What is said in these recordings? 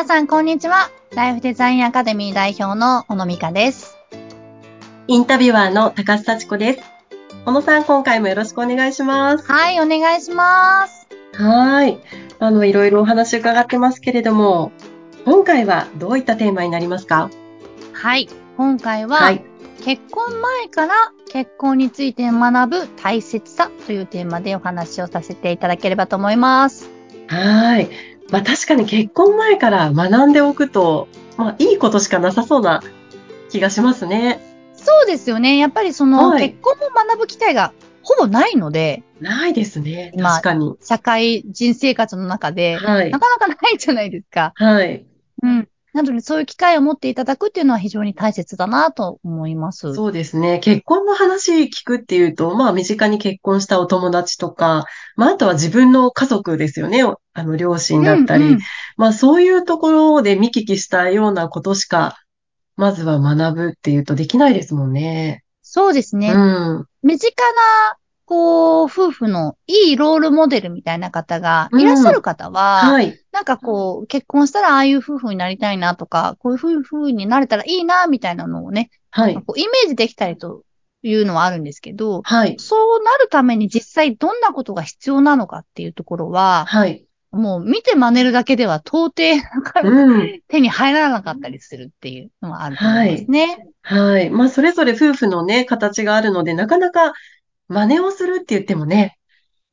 皆さん、こんにちは。ライフデザインアカデミー代表の小野美香です。インタビュアーの高須幸子です。小野さん、今回もよろしくお願いします。はい、お願いします。はい。あの、いろいろお話伺ってますけれども、今回はどういったテーマになりますか？はい、今回は、はい。結婚前から結婚について学ぶ大切さというテーマでお話をさせていただければと思います。はい。まあ確かに結婚前から学んでおくと、まあいいことしかなさそうな気がしますね。そうですよね。やっぱりその、はい結婚を学ぶ機会がほぼないので、ないですね。まあ確かに。社会人生活の中で、はいな。かなかないじゃないですか。はい。うん。なので、そういう機会を持っていただくっていうのは非常に大切だなと思います。そうですね。結婚の話聞くっていうと、まあ身近に結婚したお友達とか、まああとは自分の家族ですよね。あの両親だったり。うんうんまあそういうところで見聞きしたようなことしか、まずは学ぶっていうとできないですもんね。そうですね。うん。身近な、こう、夫婦のいいロールモデルみたいな方がいらっしゃる方は、はい。なんかこう、結婚したらああいう夫婦になりたいなとか、こういう夫婦になれたらいいな、みたいなのをね、はい。こうイメージできたりというのはあるんですけど、はい。そうなるために実際どんなことが必要なのかっていうところは、はい。もう見て真似るだけでは到底うん。手に入らなかったりするっていうのはあると思いますね。はい。まあそれぞれ夫婦のね、形があるので、なかなか真似をするって言ってもね、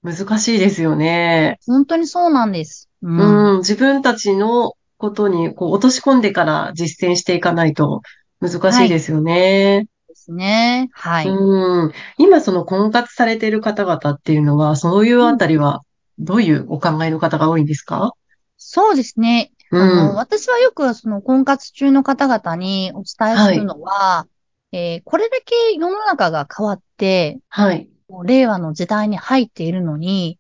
難しいですよね。本当にそうなんです。う。うんん。自分たちのことにこう落とし込んでから実践していかないと難しいですよね。ですね。はい。うん。今その婚活されている方々っていうのは、そういうあたりはどういうお考えの方が多いんですか？そうですね。うあの、ん。私はよくその婚活中の方々にお伝えするのは、えーこれだけ世の中が変わって、はい。令和の時代に入っているのに、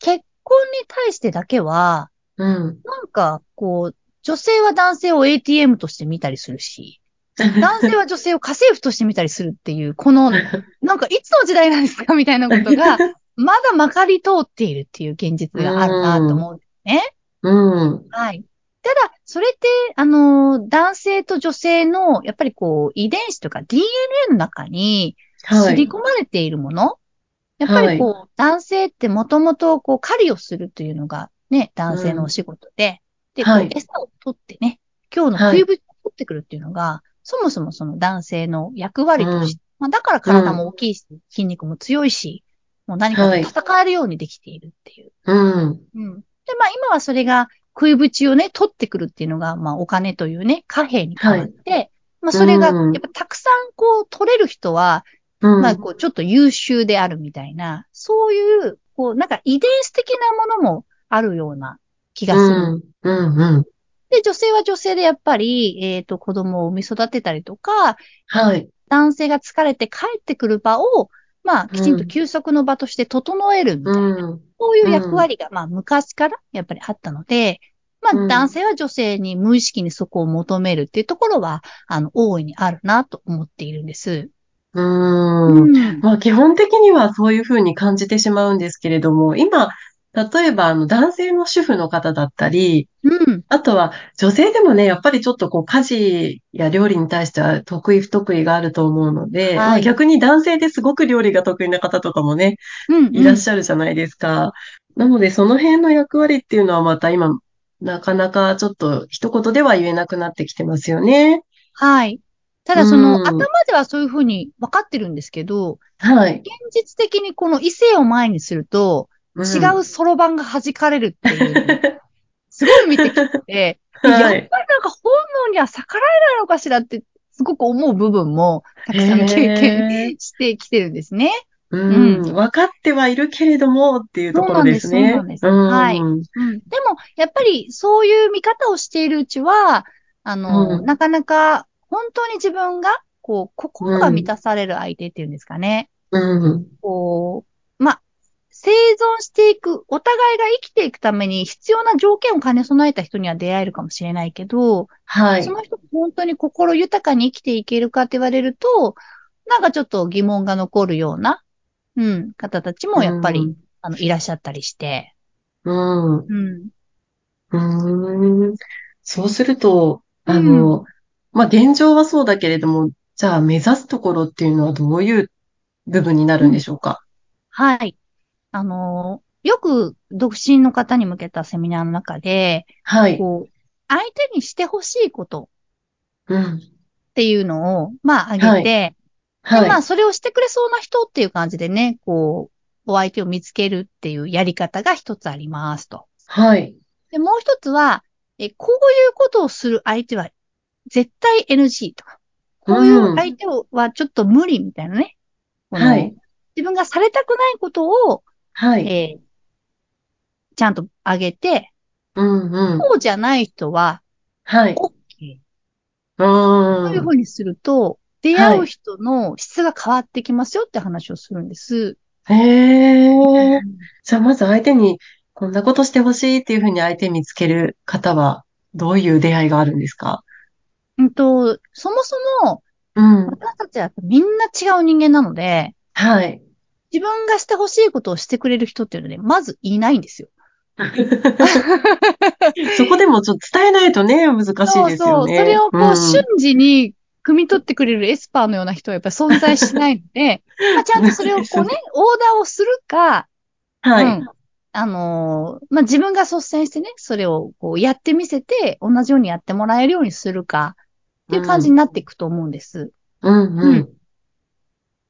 結婚に対してだけは、うん。なんか、こう、女性は男性を ATM として見たりするし、男性は女性を家政婦として見たりするっていう、この、なんかいつの時代なんですかみたいなことが、まだまかり通っているっていう現実があるなと思うんですね。うん。はい。ただ、それって、あの、男性と女性の、やっぱりこう、遺伝子とか DNA の中に、はい。刷り込まれているもの、やっぱりこう、男性ってもともと、こう、狩りをするというのが、ね、男性のお仕事で、で、こうはい餌を取ってね、今日の食いぶちを取ってくるっていうのが、そもそもその男性の役割として、まあ、だから体も大きいし、筋肉も強いし、もう何かと戦えるようにできているっていう。うん。うん。で、まあ今はそれが食いぶちをね、取ってくるっていうのが、まあお金というね、貨幣に変わって、まあそれが、うんやっぱたくさんこう取れる人は、うん。まあこうちょっと優秀であるみたいな、そういう、こうなんか遺伝子的なものもあるような気がする。うん。うん。うん。で、女性は女性でやっぱり、えっ、と、子供を産み育てたりとか、はい。男性が疲れて帰ってくる場を、まあ、きちんと休息の場として整えるみたいな、うん。そういう役割が、まあ、昔からやっぱりあったので、まあ、うん男性は女性に無意識にそこを求めるっていうところは、あの、大いにあるなと思っているんです。うん。ん。まあ基本的にはそういうふうに感じてしまうんですけれども、今、例えばあの男性の主婦の方だったり、うん。あとは女性でもね、やっぱりちょっとこう家事や料理に対しては得意不得意があると思うので、逆に男性ですごく料理が得意な方とかもね、うん。いらっしゃるじゃないですか。なのでその辺の役割っていうのはまた今、なかなかちょっと一言では言えなくなってきてますよね。はい。ただ、その、うん頭ではそういうふうに分かってるんですけど、はい。現実的にこの異性を前にすると、うん違うそろばんが弾かれるっていう、すごい見てきて、はいやっぱりなんか本能には逆らえないのかしらって、すごく思う部分もたくさん経験して。きてるん。ですね。うん、分かってはいるけれどもっていうところですね。そうなんですそうなんです。うん。うん。でも、やっぱりそういう見方をしているうちは、あの、うん。なかなか本当に自分が、こう、心が満たされる相手っていうんですかね。うん。こう、まあ、生存していく、お互いが生きていくために必要な条件を兼ね備えた人には出会えるかもしれないけど、はいそ。の人が本当に心豊かに生きていけるかって言われると、なんかちょっと疑問が残るような、うん、方たちもやっぱり、うんあの、いらっしゃったりして、うん。うん。うん。そうすると、あの、まあ、現状はそうだけれども、じゃあ目指すところっていうのはどういう部分になるんでしょうか、はい。あのーよく独身の方に向けたセミナーの中で、はい。こう、相手にしてほしいことうん。っていうのを、まあ、あげて、はい。で、まあ、それをしてくれそうな人っていう感じでね、こう、お相手を見つけるっていうやり方が一つありますと。はい。で、もう一つは、え、こういうことをする相手は絶対 NG とか、こういう相手はちょっと無理みたいなね。このはい。自分がされたくないことを、はい。えーちゃんとあげて、うんうん。そうじゃない人ははい。OK。うそういうふん。うにすると、出会う人の質が変わってきますよって話をするんです。へえ。じゃあまず相手にこんなことしてほしいっていうふうに相手見つける方はどういう出会いがあるんですか？うんと、そもそもうん。私たちはみんな違う人間なので、はい。自分がしてほしいことをしてくれる人っていうので、まずいないんですよ。そこでもちょっと伝えないとね、難しいですよね。そうそう。それをこう、ん瞬時に汲み取ってくれるエスパーのような人はやっぱり存在しないので、まあ、ちゃんとそれをこうね、オーダーをするか、はい。うん。あのーまあ、自分が率先してね、それをこうやってみせて、同じようにやってもらえるようにするか、っていう感じになっていくと思うんです。うんうん。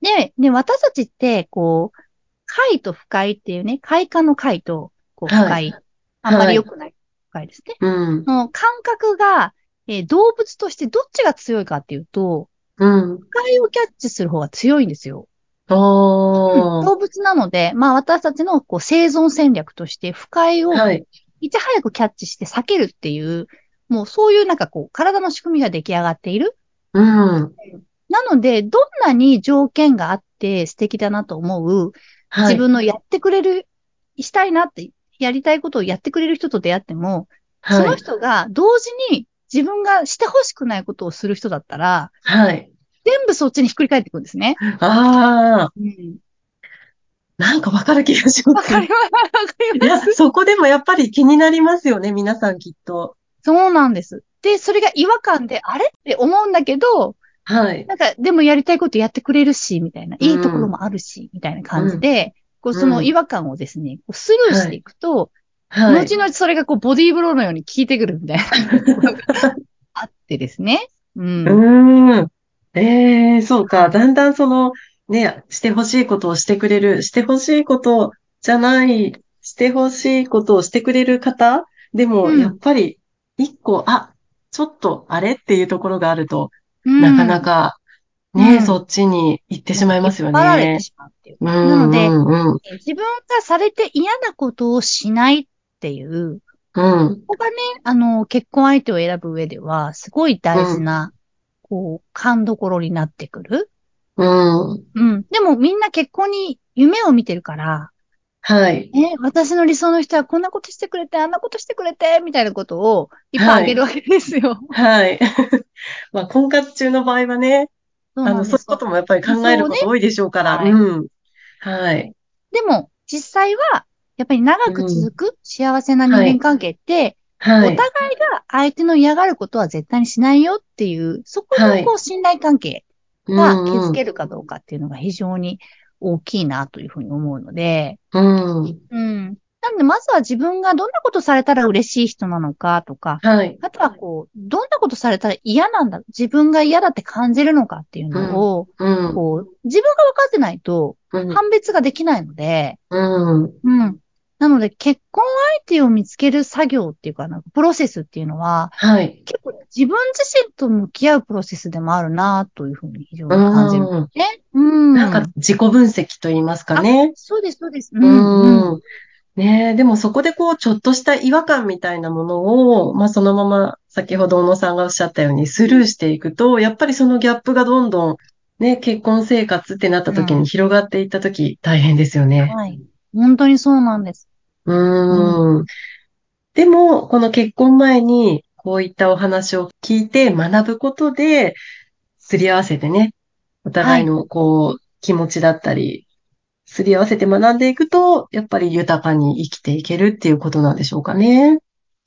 で、で、私たちって、こう、快と不快っていうね、快感の快と、こう、不は快。あんまり良くない不快ですね。うん。の感覚が、えー動物としてどっちが強いかっていうと、うん。不快をキャッチする方が強いんですよ。おー。動物なので、まあ私たちのこう生存戦略として不快をはい。いち早くキャッチして避けるっていう、もうそういうなんかこう体の仕組みが出来上がっている。うん。なので、どんなに条件があって素敵だなと思う、はい。自分のやってくれる、したいなって、やりたいことをやってくれる人と出会っても、そのはい。人が同時に自分がしてほしくないことをする人だったら、はい。全部そっちにひっくり返っていくんですね。ああ、うん。なんかわかる気がします。わかります。わかりいやま、す。そこでもやっぱり気になりますよね、皆さんきっと。そうなんです。で、それが違和感で、あれって思うんだけど、はい。なんか、でもやりたいことやってくれるし、みたいな、うんいいところもあるし、みたいな感じで、こう、その違和感をですね、こうスルーしていくと、はい。後々それがこう、ボディーブローのように効いてくるみたいな、あってですね。うん。うーん。ええそうか。だんだんその、ね、してほしいことをしてくれる、してほしいことじゃない、してほしいことをしてくれる方でも、うんやっぱり、一個、あ、ちょっと、あれっていうところがあると、うんなかなか、ね、うんそっちに行ってしまいますよ引っ張られねて。しまうっていう。うん、なのでうん、うん、え自分がされて嫌なことをしないっていう、うん、ここがね、あの、結婚相手を選ぶ上では、すごい大事な、こう、勘どころになってくる。うん。うん。でもみんな結婚に夢を見てるから、はい。え、私の理想の人はこんなことしてくれて、あんなことしてくれて、みたいなことをいっぱいあげるわけですよ。はい。まあ、婚活中の場合はね、あの、そういうこともやっぱり考えること多いでしょうから、はいうん。はい。でも、実際は、やっぱり長く続く幸せな人間関係って、はい。お互いが相手の嫌がることは絶対にしないよっていう、そこはいのこう信頼関係がうんうん築けるかどうかっていうのが非常に大きいなというふうに思うので、うん。うん。まずは自分がどんなことされたら嬉しい人なのかとか、はい。あとはこう、どんなことされたら嫌なんだ、自分が嫌だって感じるのかっていうのを、うん。こう、自分が分かってないとうん。判別ができないので、うん。うん。なので、結婚相手を見つける作業っていうかな、プロセスっていうのは、はい。結構自分自身と向き合うプロセスでもあるなというふうに非常に感じるね。うん。なんか自己分析と言いますかね。そうです、そうです。う、うんん。ねえ、でもそこでこう、ちょっとした違和感みたいなものを、まあそのまま、先ほど小野さんがおっしゃったようにスルーしていくと、やっぱりそのギャップがどんどん、ね、結婚生活ってなった時うんに広がっていった時、大変ですよね。はい。本当にそうなんです。うーん。でも、この結婚前に、こういったお話を聞いて学ぶことで、すり合わせてね、お互いのこう、気持ちだったり、すり合わせて学んでいくと、やっぱり豊かに生きていけるっていうことなんでしょうかね。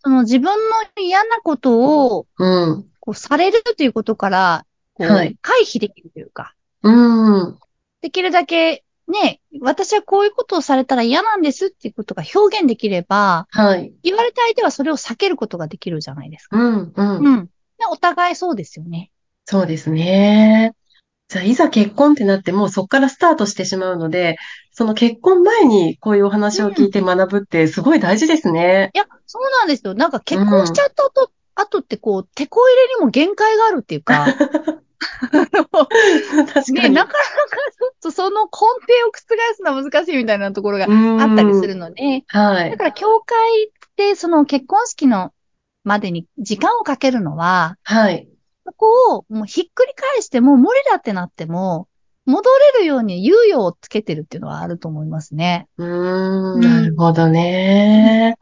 その自分の嫌なことを、うん。こう、されるということから、こう、はい回避できるというか、うん。できるだけ、ね、私はこういうことをされたら嫌なんですっていうことが表現できれば、はい。言われた相手はそれを避けることができるじゃないですか。うん。うん。うん。でお互いそうですよね。そうですね。じゃあ、いざ結婚ってなってもうそこからスタートしてしまうので、その結婚前にこういうお話を聞いて学ぶってすごい大事ですね。いや、そうなんですよ。なんか結婚しちゃった後、後ってこう、手こ入れにも限界があるっていうか、確かね、に。なかなかちょっとその根底を覆すのは難しいみたいなところがうんあったりするので、はい。だから教会ってその結婚式のまでに時間をかけるのは、はい。そこをもうひっくり返してもう無理だってなっても、戻れるように猶予をつけてるっていうのはあると思いますね。うー、うんんなるほどね。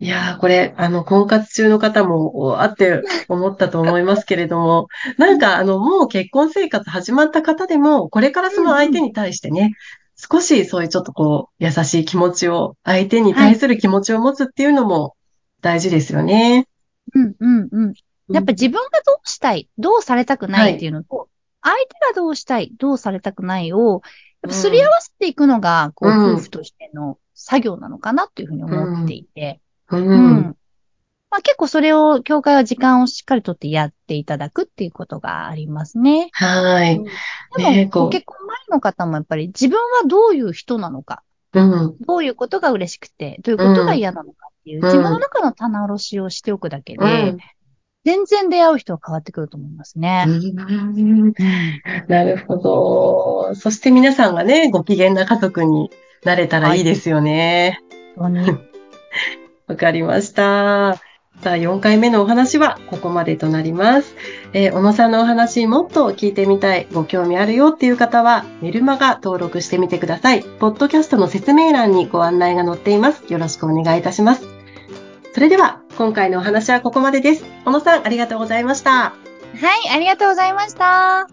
いやー、これ、あの、婚活中の方も、あって思ったと思いますけれども、なんか、あの、もう結婚生活始まった方でも、これからその相手に対してね、少しそういうちょっとこう、優しい気持ちを、相手に対する気持ちを持つっていうのも大事ですよね。うんうんうん。やっぱ自分がどうしたい、どうされたくないっていうのと、相手がどうしたい、どうされたくないを、やっぱすり合わせていくのが、こう、うん夫婦としての作業なのかなっていうふうに思っていて、うん。うん。まあ結構それを、教会は時間をしっかりとってやっていただくっていうことがありますね。はい。でねも、結婚前の方もやっぱり自分はどういう人なのか、うん。どういうことが嬉しくて、どういうことが嫌なのかっていう、うん自分の中の棚卸しをしておくだけで、うん全然出会う人は変わってくると思いますね。うんなるほど。そして皆さんがね、ご機嫌な家族になれたらいいですよね。本当に。わかりました。さあ、4回目のお話はここまでとなります。えー小野さんのお話もっと聞いてみたい、ご興味あるよっていう方は、メルマガ登録してみてください。ポッドキャストの説明欄にご案内が載っています。よろしくお願いいたします。それでは、今回のお話はここまでです。小野さん、ありがとうございました。はい、ありがとうございました。